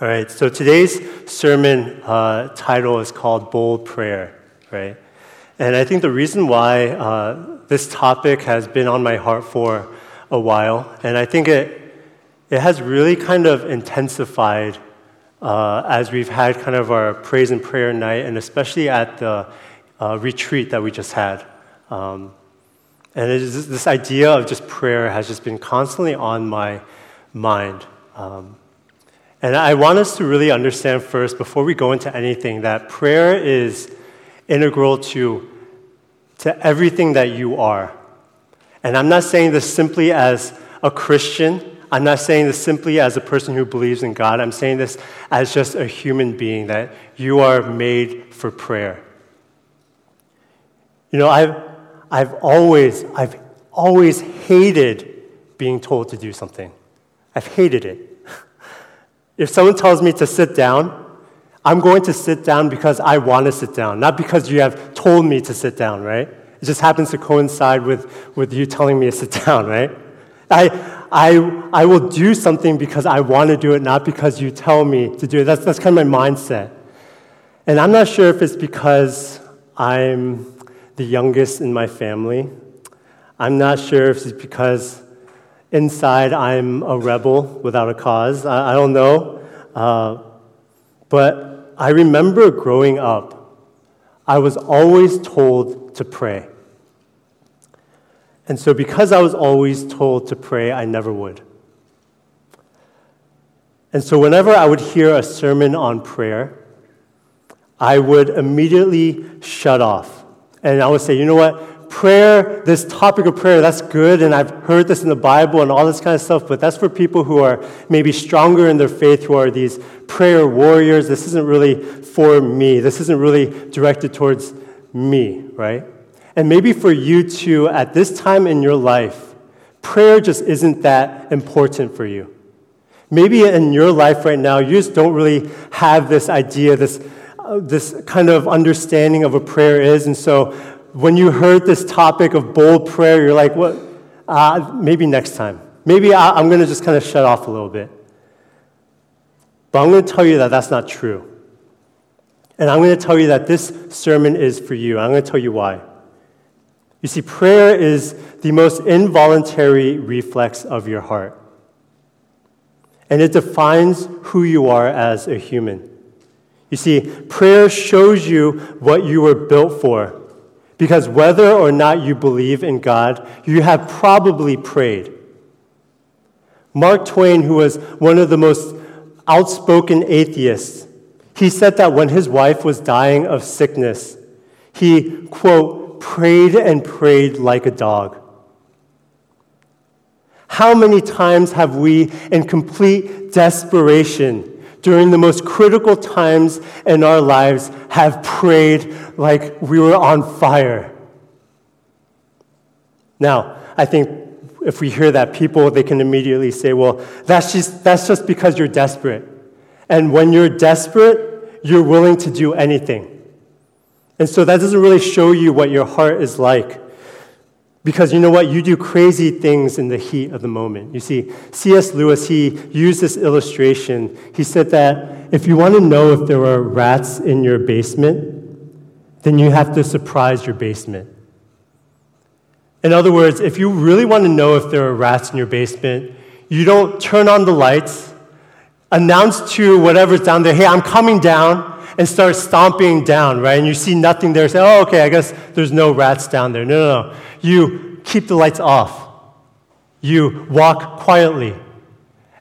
All right, so today's sermon uh, title is called Bold Prayer, right? And I think the reason why uh, this topic has been on my heart for a while, and I think it, it has really kind of intensified uh, as we've had kind of our praise and prayer night, and especially at the uh, retreat that we just had. Um, and this idea of just prayer has just been constantly on my mind. Um, and I want us to really understand first, before we go into anything, that prayer is integral to, to everything that you are. And I'm not saying this simply as a Christian. I'm not saying this simply as a person who believes in God. I'm saying this as just a human being, that you are made for prayer. You know, I've, I've always, I've always hated being told to do something. I've hated it. If someone tells me to sit down, I'm going to sit down because I want to sit down, not because you have told me to sit down, right? It just happens to coincide with, with you telling me to sit down, right? I, I, I will do something because I want to do it, not because you tell me to do it. That's, that's kind of my mindset. And I'm not sure if it's because I'm the youngest in my family. I'm not sure if it's because Inside, I'm a rebel without a cause. I, I don't know. Uh, but I remember growing up, I was always told to pray. And so, because I was always told to pray, I never would. And so, whenever I would hear a sermon on prayer, I would immediately shut off. And I would say, you know what? Prayer, this topic of prayer, that's good, and I've heard this in the Bible and all this kind of stuff, but that's for people who are maybe stronger in their faith, who are these prayer warriors. This isn't really for me. This isn't really directed towards me, right? And maybe for you too, at this time in your life, prayer just isn't that important for you. Maybe in your life right now, you just don't really have this idea, this, uh, this kind of understanding of what prayer is, and so when you heard this topic of bold prayer, you're like, what? Uh, maybe next time. Maybe I, am going to just kind of shut off a little bit. But I'm going to tell you that that's not true. And I'm going to tell you that this sermon is for you. I'm going to tell you why. You see, prayer is the most involuntary reflex of your heart. And it defines who you are as a human. You see, prayer shows you what you were built for. Because whether or not you believe in God, you have probably prayed. Mark Twain, who was one of the most outspoken atheists, he said that when his wife was dying of sickness, he, quote, prayed and prayed like a dog. How many times have we, in complete desperation, during the most critical times in our lives have prayed like we were on fire. Now, I think if we hear that, people they can immediately say, well, that's just, that's just because you're desperate. And when you're desperate, you're willing to do anything. And so that doesn't really show you what your heart is like. Because you know what? You do crazy things in the heat of the moment. You see, C.S. Lewis, he used this illustration. He said that if you want to know if there are rats in your basement, then you have to surprise your basement. In other words, if you really want to know if there are rats in your basement, you don't turn on the lights, announce to whatever's down there, hey, I'm coming down, and start stomping down, right? And you see nothing there, say, oh, okay, I guess there's no rats down there. No, no, no. You keep the lights off. You walk quietly.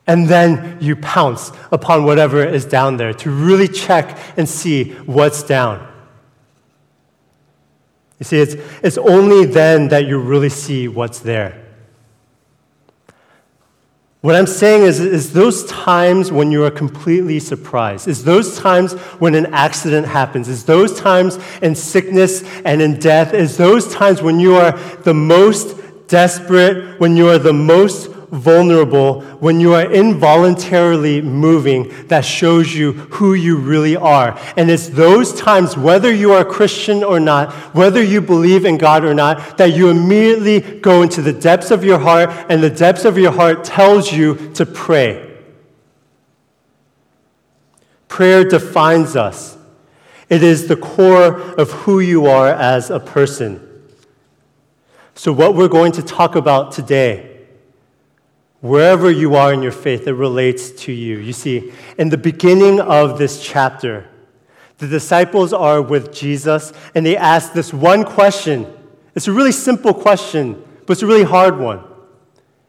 And then you pounce upon whatever is down there to really check and see what's down. You see, it's, it's only then that you really see what's there. What I'm saying is, is those times when you are completely surprised, is those times when an accident happens, is those times in sickness and in death, is those times when you are the most desperate, when you are the most vulnerable, when you are involuntarily moving, that shows you who you really are. And it's those times, whether you are a Christian or not, whether you believe in God or not, that you immediately go into the depths of your heart, and the depths of your heart tells you to pray. prayer defines us. It is the core of who you are as a person. So, what we're going to talk about today, wherever you are in your faith, it relates to you. You see, in the beginning of this chapter, the disciples are with Jesus and they ask this one question. It's a really simple question, but it's a really hard one.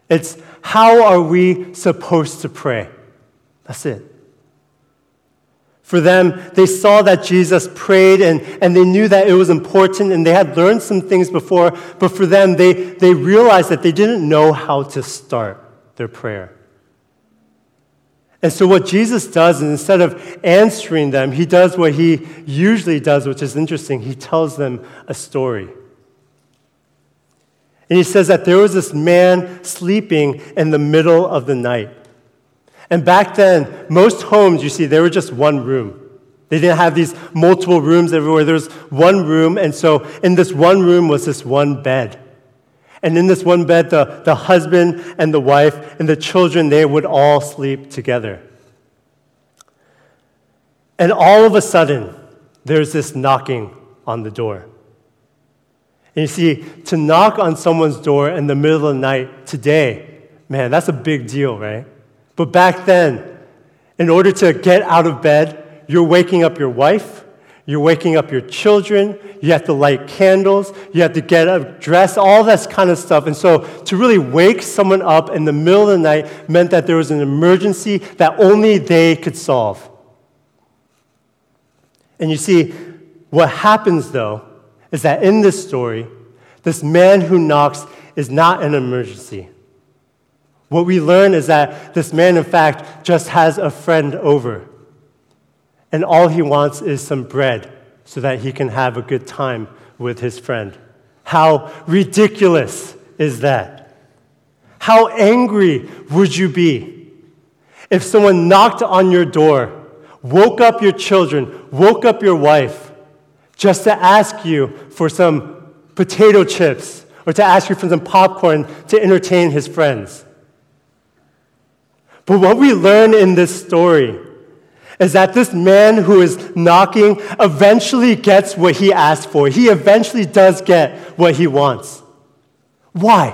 It's how are we supposed to pray? That's it. For them, they saw that Jesus prayed and, and they knew that it was important and they had learned some things before, but for them, they, they realized that they didn't know how to start their prayer. And so, what Jesus does, is instead of answering them, he does what he usually does, which is interesting. He tells them a story. And he says that there was this man sleeping in the middle of the night. And back then, most homes, you see, there were just one room. They didn't have these multiple rooms everywhere. There was one room, and so in this one room was this one bed. And in this one bed, the, the husband and the wife and the children, they would all sleep together. And all of a sudden, there's this knocking on the door. And you see, to knock on someone's door in the middle of the night today, man, that's a big deal, right? But back then, in order to get out of bed, you're waking up your wife, you're waking up your children, you have to light candles, you have to get up, dress, all that kind of stuff. And so to really wake someone up in the middle of the night meant that there was an emergency that only they could solve. And you see, what happens though is that in this story, this man who knocks is not an emergency. What we learn is that this man, in fact, just has a friend over. And all he wants is some bread so that he can have a good time with his friend. How ridiculous is that? How angry would you be if someone knocked on your door, woke up your children, woke up your wife, just to ask you for some potato chips or to ask you for some popcorn to entertain his friends? But what we learn in this story is that this man who is knocking eventually gets what he asked for. He eventually does get what he wants. Why?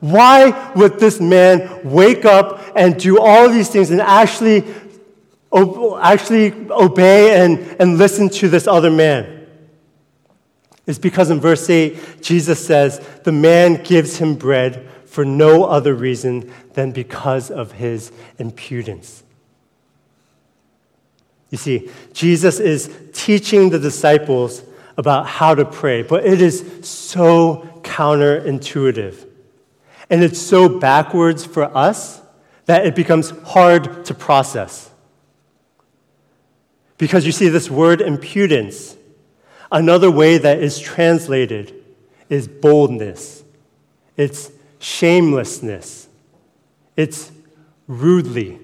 Why would this man wake up and do all these things and actually, actually obey and, and listen to this other man? It's because in verse 8, Jesus says, The man gives him bread for no other reason than because of his impudence. You see, Jesus is teaching the disciples about how to pray, but it is so counterintuitive. And it's so backwards for us that it becomes hard to process. Because you see, this word impudence, another way that is translated is boldness. It's shamelessness. It's rudely.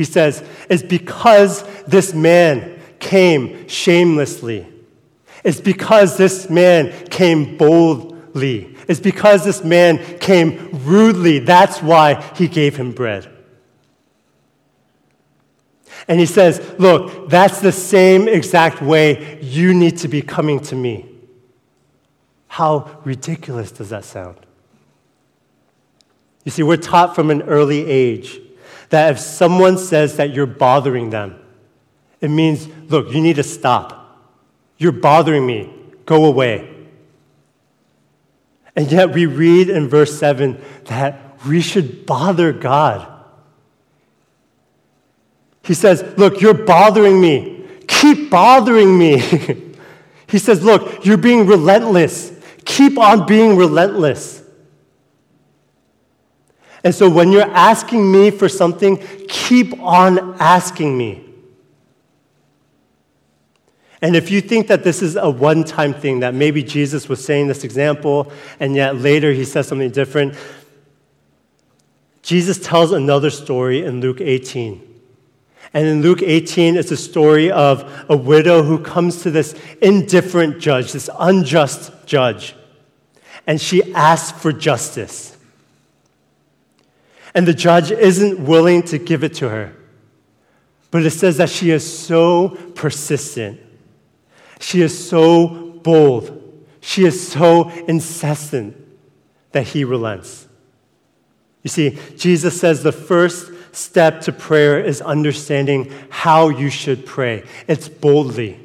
He says, it's because this man came shamelessly. It's because this man came boldly. It's because this man came rudely. That's why he gave him bread. And he says, Look, that's the same exact way you need to be coming to me. How ridiculous does that sound? You see, we're taught from an early age that if someone says that you're bothering them, it means, look, you need to stop. You're bothering me. Go away. And yet we read in verse 7 that we should bother God. He says, Look, you're bothering me. Keep bothering me. he says, Look, you're being relentless. Keep on being relentless. And so when you're asking me for something, keep on asking me. And if you think that this is a one time thing, that maybe Jesus was saying this example and yet later he says something different, Jesus tells another story in Luke 18. And in Luke 18, it's a story of a widow who comes to this indifferent judge, this unjust judge. And she asks for justice and the judge isn't willing to give it to her. But it says that she is so persistent. She is so bold. She is so incessant that he relents. You see, Jesus says the first step to prayer is understanding how you should pray. It's boldly,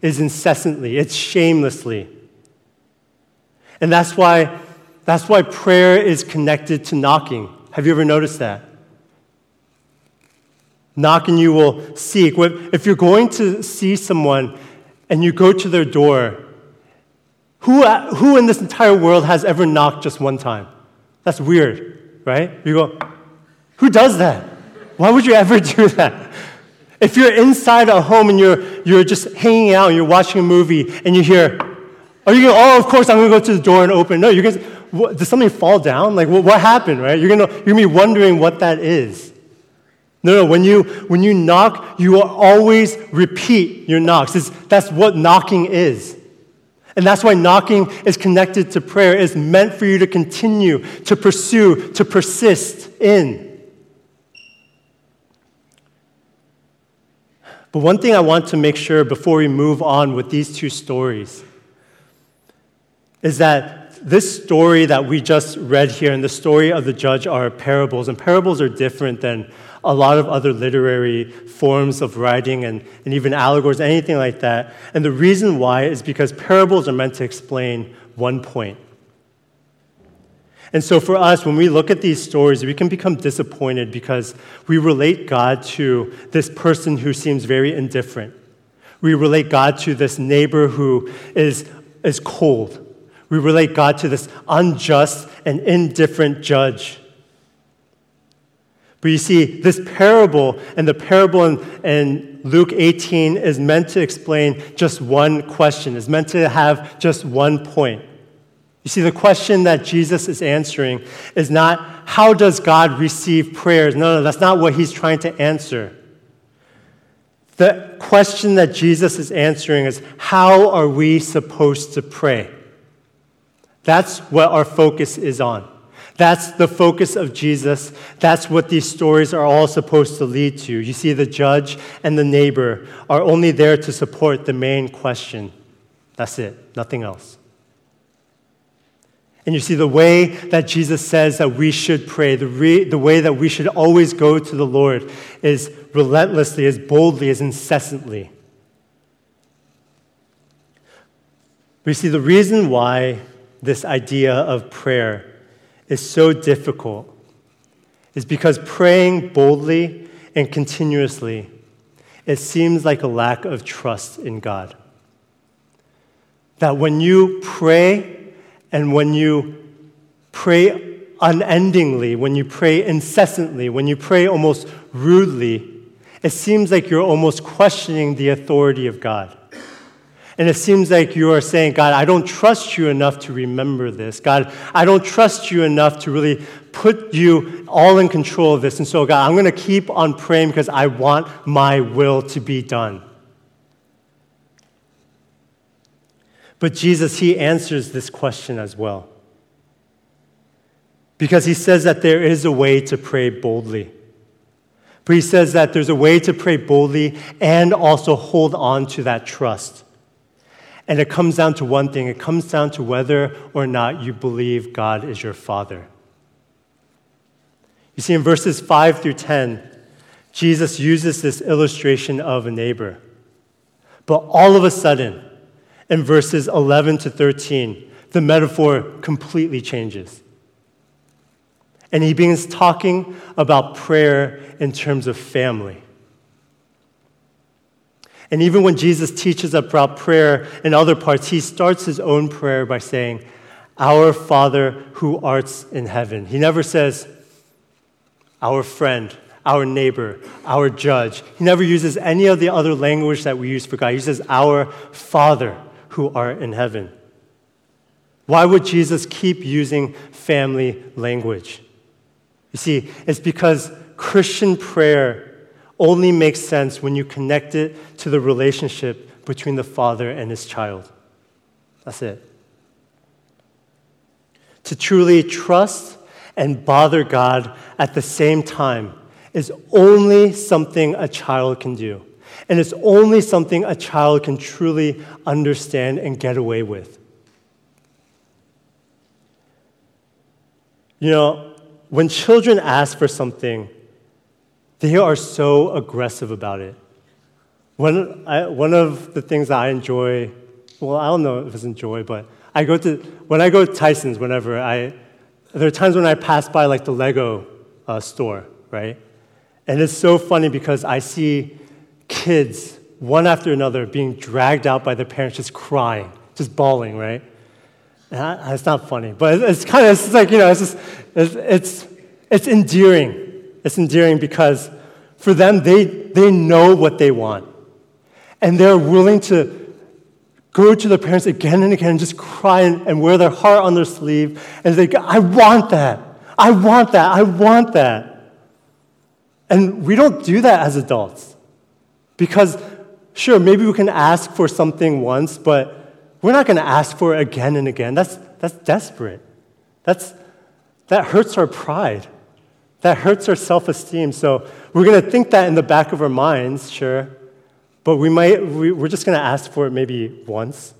it's incessantly, it's shamelessly. And that's why, that's why prayer is connected to knocking. Have you ever noticed that? Knock and you will seek. If you're going to see someone and you go to their door, who, who in this entire world has ever knocked just one time? That's weird, right? You go, who does that? Why would you ever do that? If you're inside a home and you're, you're just hanging out and you're watching a movie and you hear, are you going, oh, of course I'm going to go to the door and open. No, you're going to, did something fall down? Like, what, what happened, right? You're going you're to be wondering what that is. No, no, when you, when you knock, you will always repeat your knocks. It's, that's what knocking is. And that's why knocking is connected to prayer. It's meant for you to continue, to pursue, to persist in. But one thing I want to make sure before we move on with these two stories is that this story that we just read here and the story of the judge are parables, and parables are different than a lot of other literary forms of writing and, and even allegories, anything like that. And the reason why is because parables are meant to explain one point. And so for us, when we look at these stories, we can become disappointed because we relate God to this person who seems very indifferent. We relate God to this neighbor who is, is cold. We relate God to this unjust and indifferent judge. But you see, this parable and the parable in, in, Luke 18 is meant to explain just one question, is meant to have just one point. You see, the question that Jesus is answering is not how does God receive prayers? No, no, that's not what he's trying to answer. The question that Jesus is answering is how are we supposed to pray? That's what our focus is on. That's the focus of Jesus. That's what these stories are all supposed to lead to. You see, the judge and the neighbor are only there to support the main question. That's it, nothing else. And you see, the way that Jesus says that we should pray, the, re- the way that we should always go to the Lord is relentlessly, as boldly, as incessantly. You see, the reason why this idea of prayer is so difficult is because praying boldly and continuously, it seems like a lack of trust in God. That when you pray and when you pray unendingly, when you pray incessantly, when you pray almost rudely, it seems like you're almost questioning the authority of God. And it seems like you are saying, God, I don't trust you enough to remember this. God, I don't trust you enough to really put you all in control of this. And so, God, I'm going to keep on praying because I want my will to be done. But Jesus, he answers this question as well. Because he says that there is a way to pray boldly. But he says that there's a way to pray boldly and also hold on to that trust. And it comes down to one thing it comes down to whether or not you believe God is your Father. You see, in verses 5 through 10, Jesus uses this illustration of a neighbor. But all of a sudden, in verses 11 to 13, the metaphor completely changes. And he begins talking about prayer in terms of family. And even when Jesus teaches about prayer in other parts, he starts his own prayer by saying, Our Father who art in heaven. He never says, Our friend, our neighbor, our judge. He never uses any of the other language that we use for God. He says, Our Father who art in heaven. Why would Jesus keep using family language? You see, it's because Christian prayer only makes sense when you connect it to the relationship between the father and his child. That's it. To truly trust and bother God at the same time is only something a child can do. And it's only something a child can truly understand and get away with. You know, when children ask for something, they are so aggressive about it. One, I, one of the things that I enjoy, well, I don't know if it's enjoy, but I go to, when I go to Tyson's, whenever I, there are times when I pass by like the Lego uh, store, right? And it's so funny because I see kids, one after another, being dragged out by their parents, just crying, just bawling, right? I, it's not funny, but it's kind of, it's like, you know, it's just, it's, it's, it's endearing. It's endearing because for them, they, they know what they want. And they're willing to go to their parents again and again and just cry and, and wear their heart on their sleeve and say, I want that. I want that. I want that. And we don't do that as adults. Because, sure, maybe we can ask for something once, but we're not going to ask for it again and again. That's, that's desperate. That's, that hurts our pride. That hurts our self esteem. So we're going to think that in the back of our minds, sure. But we might, we, we're just going to ask for it maybe once.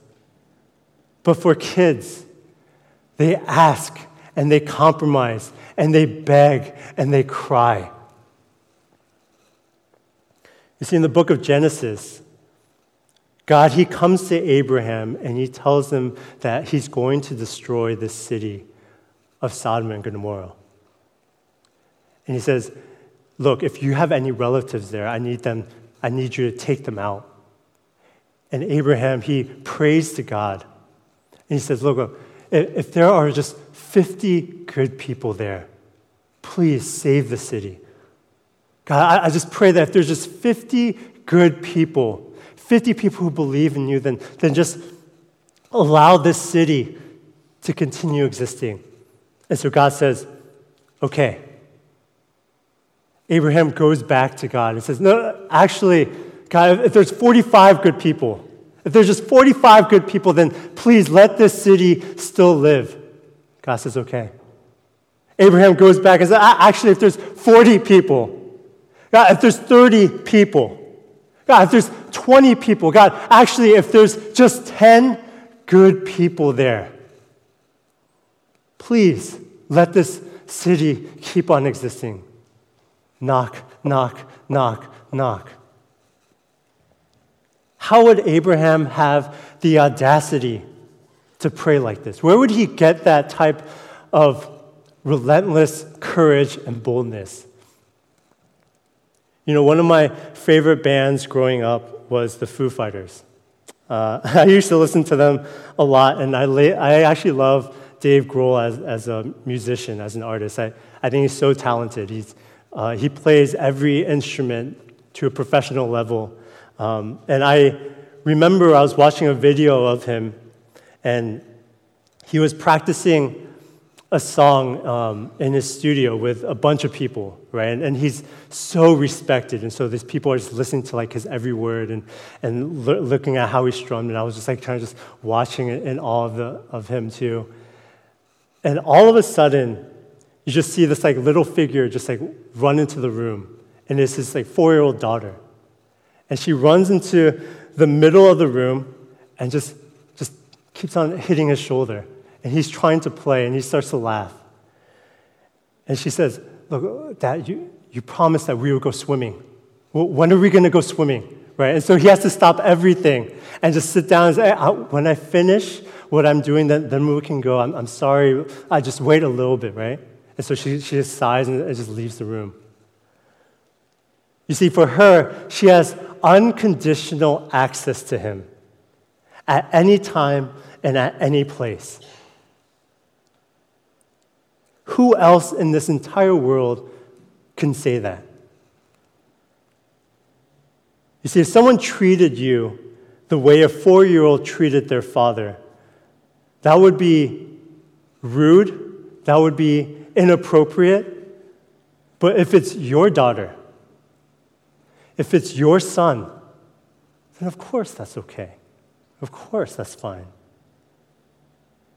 But for kids, they ask and they compromise and they beg and they cry. You see, in the book of Genesis, God, He comes to Abraham and He tells him that He's going to destroy the city of Sodom and Gomorrah. And He says, Look, if you have any relatives there, I need them I need you to take them out. And Abraham, he prays to God. And he says, Look, if there are just 50 good people there, please save the city. God, I just pray that if there's just 50 good people, 50 people who believe in you, then, then just allow this city to continue existing. And so God says, okay, Abraham goes back to God and says, No, actually, God, if there's 45 good people, if there's just 45 good people, then please let this city still live. God says, Okay. Abraham goes back and says, Actually, if there's 40 people, God, if there's 30 people, God, if there's 20 people, God, actually, if there's just 10 good people there, please let this city keep on existing. Knock, knock, knock, knock. How would Abraham have the audacity to pray like this? Where would he get that type of relentless courage and boldness? You know, one of my favorite bands growing up was the Foo Fighters. Uh, I used to listen to them a lot, and I, la- I actually love Dave Grohl as, as a musician, as an artist. I, I think he's so talented. He's, uh, he plays every instrument to a professional level. Um, and I remember I was watching a video of him, and he was practicing a song um, in his studio with a bunch of people, right? And, and, he's so respected, and so these people are just listening to like his every word and, and lo- looking at how he strummed, and I was just like kind of just watching it in awe of, the, of him too. And all of a sudden, you just see this like little figure just like run into the room, and it's his like four year old daughter. And she runs into the middle of the room and just, just keeps on hitting his shoulder. And he's trying to play, and he starts to laugh. And she says, Look, Dad, you, you promised that we would go swimming. When are we going to go swimming? Right? And so he has to stop everything and just sit down and say, When I finish what I'm doing, then, then we can go. I'm, I'm sorry. I just wait a little bit, right? And so she, she just sighs and, and just leaves the room. You see, for her, she has unconditional access to him at any time and at any place. Who else in this entire world can say that? You see, if someone treated you the way a four year old treated their father, that would be rude, that would be inappropriate. But if it's your daughter, if it's your son, then of course that's okay. Of course that's fine.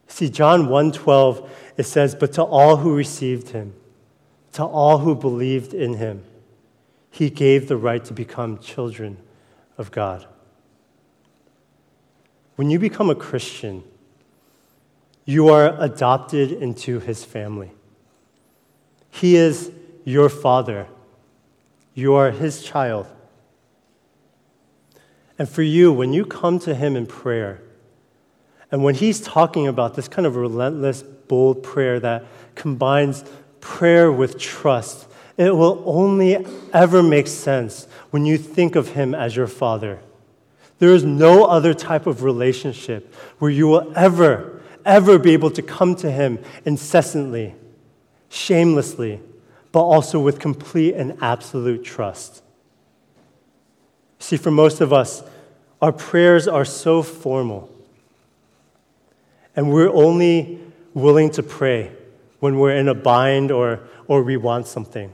See, John 1:12, it says, But to all who received him, to all who believed in him, he gave the right to become children of God. When you become a Christian, you are adopted into his family. He is your father. You are his child. And for you, when you come to him in prayer, and when he's talking about this kind of relentless, bold prayer that combines prayer with trust, it will only ever make sense when you think of him as your father. There is no other type of relationship where you will ever, ever be able to come to him incessantly, shamelessly, but also with complete and absolute trust. See, for most of us, our prayers are so formal. And we're only willing to pray when we're in a bind or, or we want something.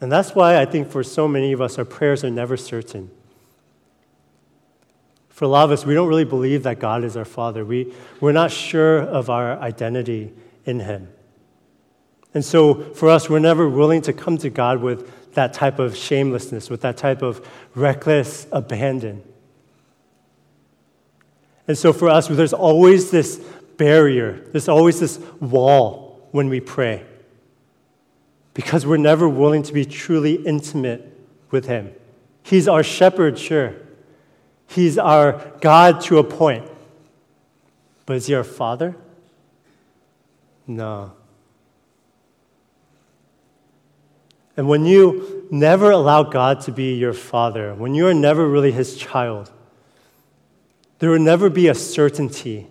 And that's why I think for so many of us, our prayers are never certain. For a lot of us, we don't really believe that God is our Father. We, we're not sure of our identity in Him. And so for us, we're never willing to come to God with that type of shamelessness, with that type of reckless abandon. And so for us, there's always this barrier, there's always this wall when we pray because we're never willing to be truly intimate with Him. He's our shepherd, sure. He's our God to a point. But is He our Father? No. And when you never allow God to be your Father, when you are never really His child, there will never be a certainty.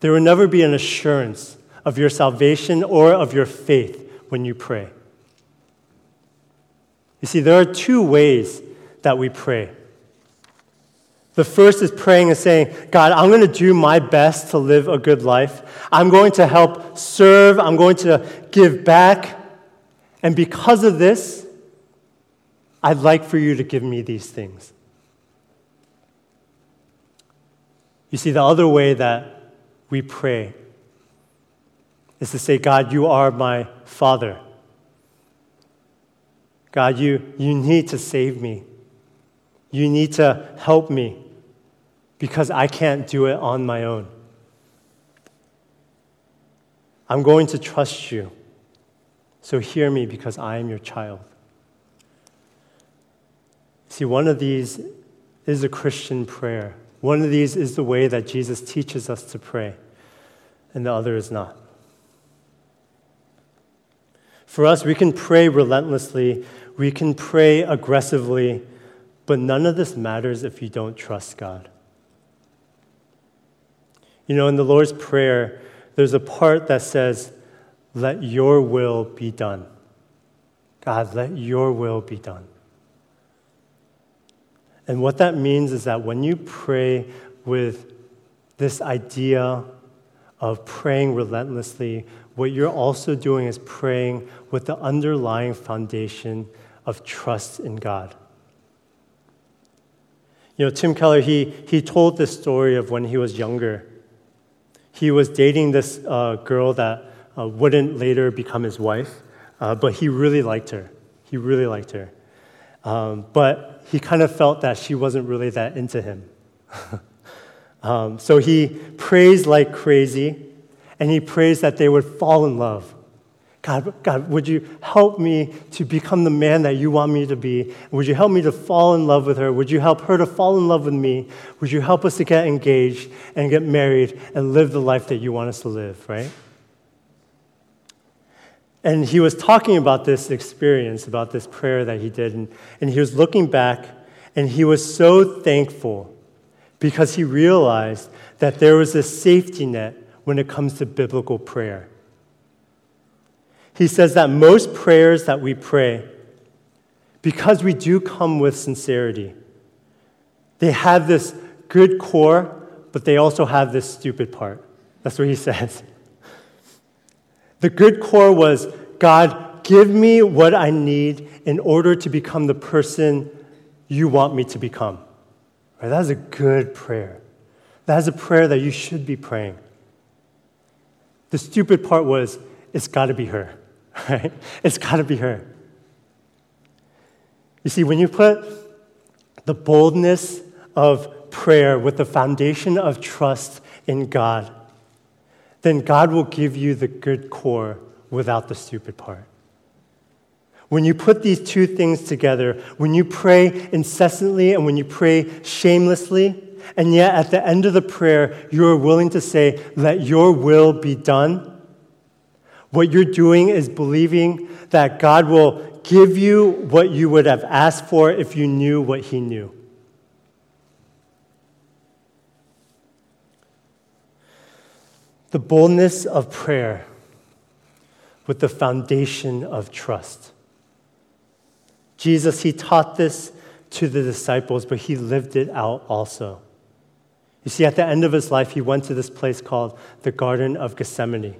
There will never be an assurance of your salvation or of your faith when you pray. You see, there are two ways that we pray. The first is praying and saying, God, I'm going to do my best to live a good life. I'm going to help serve. I'm going to give back. And because of this, I'd like for you to give me these things. You see, the other way that we pray is to say, God, you are my Father. God, you, you need to save me. You need to help me because I can't do it on my own. I'm going to trust you. So hear me because I am your child. See, one of these is a Christian prayer. One of these is the way that Jesus teaches us to pray, and the other is not. For us, we can pray relentlessly, we can pray aggressively, but none of this matters if you don't trust God. You know, in the Lord's Prayer, there's a part that says, Let your will be done. God, let your will be done. And what that means is that when you pray with this idea of praying relentlessly, what you're also doing is praying with the underlying foundation of trust in God. You know, Tim Keller, he, he told this story of when he was younger. He was dating this uh, girl that uh, wouldn't later become his wife, uh, but he really liked her. He really liked her. Um, but he kind of felt that she wasn't really that into him. um, so he prays like crazy, and he prays that they would fall in love. God, God, would you help me to become the man that you want me to be? Would you help me to fall in love with her? Would you help her to fall in love with me? Would you help us to get engaged and get married and live the life that you want us to live, right? And he was talking about this experience, about this prayer that he did, and, and he was looking back, and he was so thankful because he realized that there was a safety net when it comes to biblical prayer. He says that most prayers that we pray, because we do come with sincerity, they have this good core, but they also have this stupid part. That's what he says. The good core was God, give me what I need in order to become the person you want me to become. Right? That is a good prayer. That is a prayer that you should be praying. The stupid part was, it's got to be her, right? It's got to be her. You see, when you put the boldness of prayer with the foundation of trust in God, then God will give you the good core without the stupid part. When you put these two things together, when you pray incessantly and when you pray shamelessly, and yet at the end of the prayer, you are willing to say, Let your will be done, what you're doing is believing that God will give you what you would have asked for if you knew what He knew. The boldness of prayer with the foundation of trust. Jesus, He taught this to the disciples, but He lived it out also. You see, at the end of His life, He went to this place called the Garden of Gethsemane.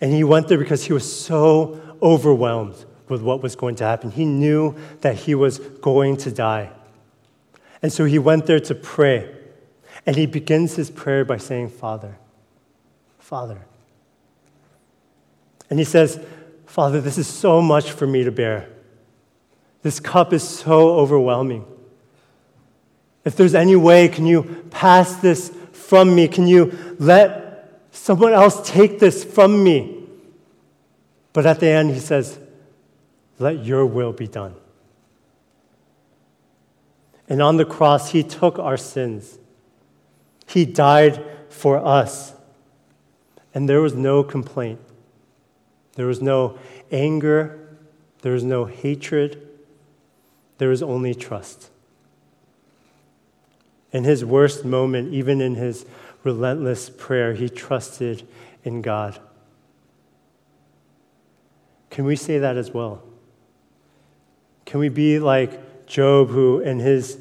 And He went there because He was so overwhelmed with what was going to happen. He knew that He was going to die. And so He went there to pray. And He begins His prayer by saying, Father, Father. And he says, Father, this is so much for me to bear. This cup is so overwhelming. If there's any way, can you pass this from me? Can you let someone else take this from me? But at the end, he says, Let your will be done. And on the cross, he took our sins. He died for us. And there was no complaint. There was no anger. There was no hatred. There was only trust. In his worst moment, even in his relentless prayer, he trusted in God. Can we say that as well? Can we be like Job, who in his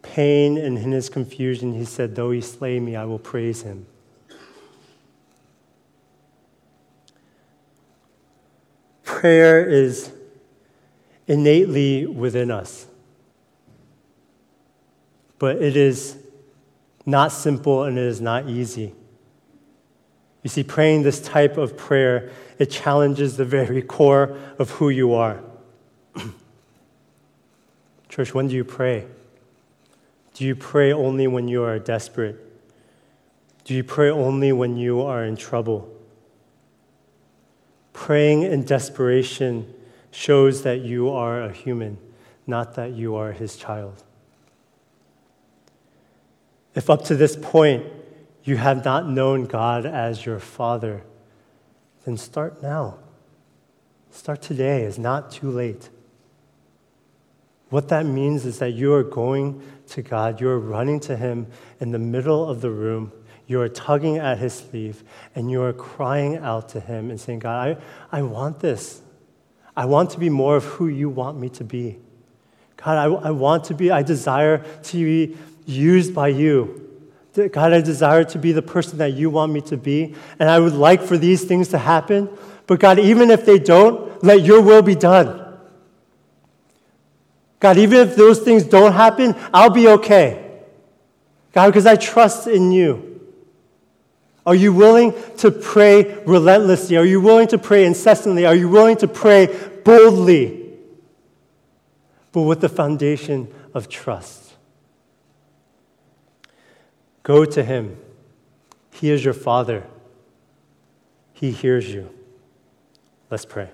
pain and in his confusion, he said, Though he slay me, I will praise him? Prayer is innately within us. But it is not simple and it is not easy. You see, praying this type of prayer, it challenges the very core of who you are. Church, when do you pray? Do you pray only when you are desperate? Do you pray only when you are in trouble? Praying in desperation shows that you are a human, not that you are his child. If up to this point you have not known God as your Father, then start now. Start today. It's not too late. What that means is that you are going to God, you are running to Him in the middle of the room you are tugging at his sleeve and you are crying out to him and saying, God, I, I want this. I want to be more of who you want me to be. God, I, I want to be, I desire to be used by you. God, I desire to be the person that you want me to be. And I would like for these things to happen. But God, even if they don't, let your will be done. God, even if those things don't happen, I'll be okay. God, because I trust in you. Are you willing to pray relentlessly? Are you willing to pray incessantly? Are you willing to pray boldly? But with the foundation of trust. Go to Him. He is your Father, He hears you. Let's pray.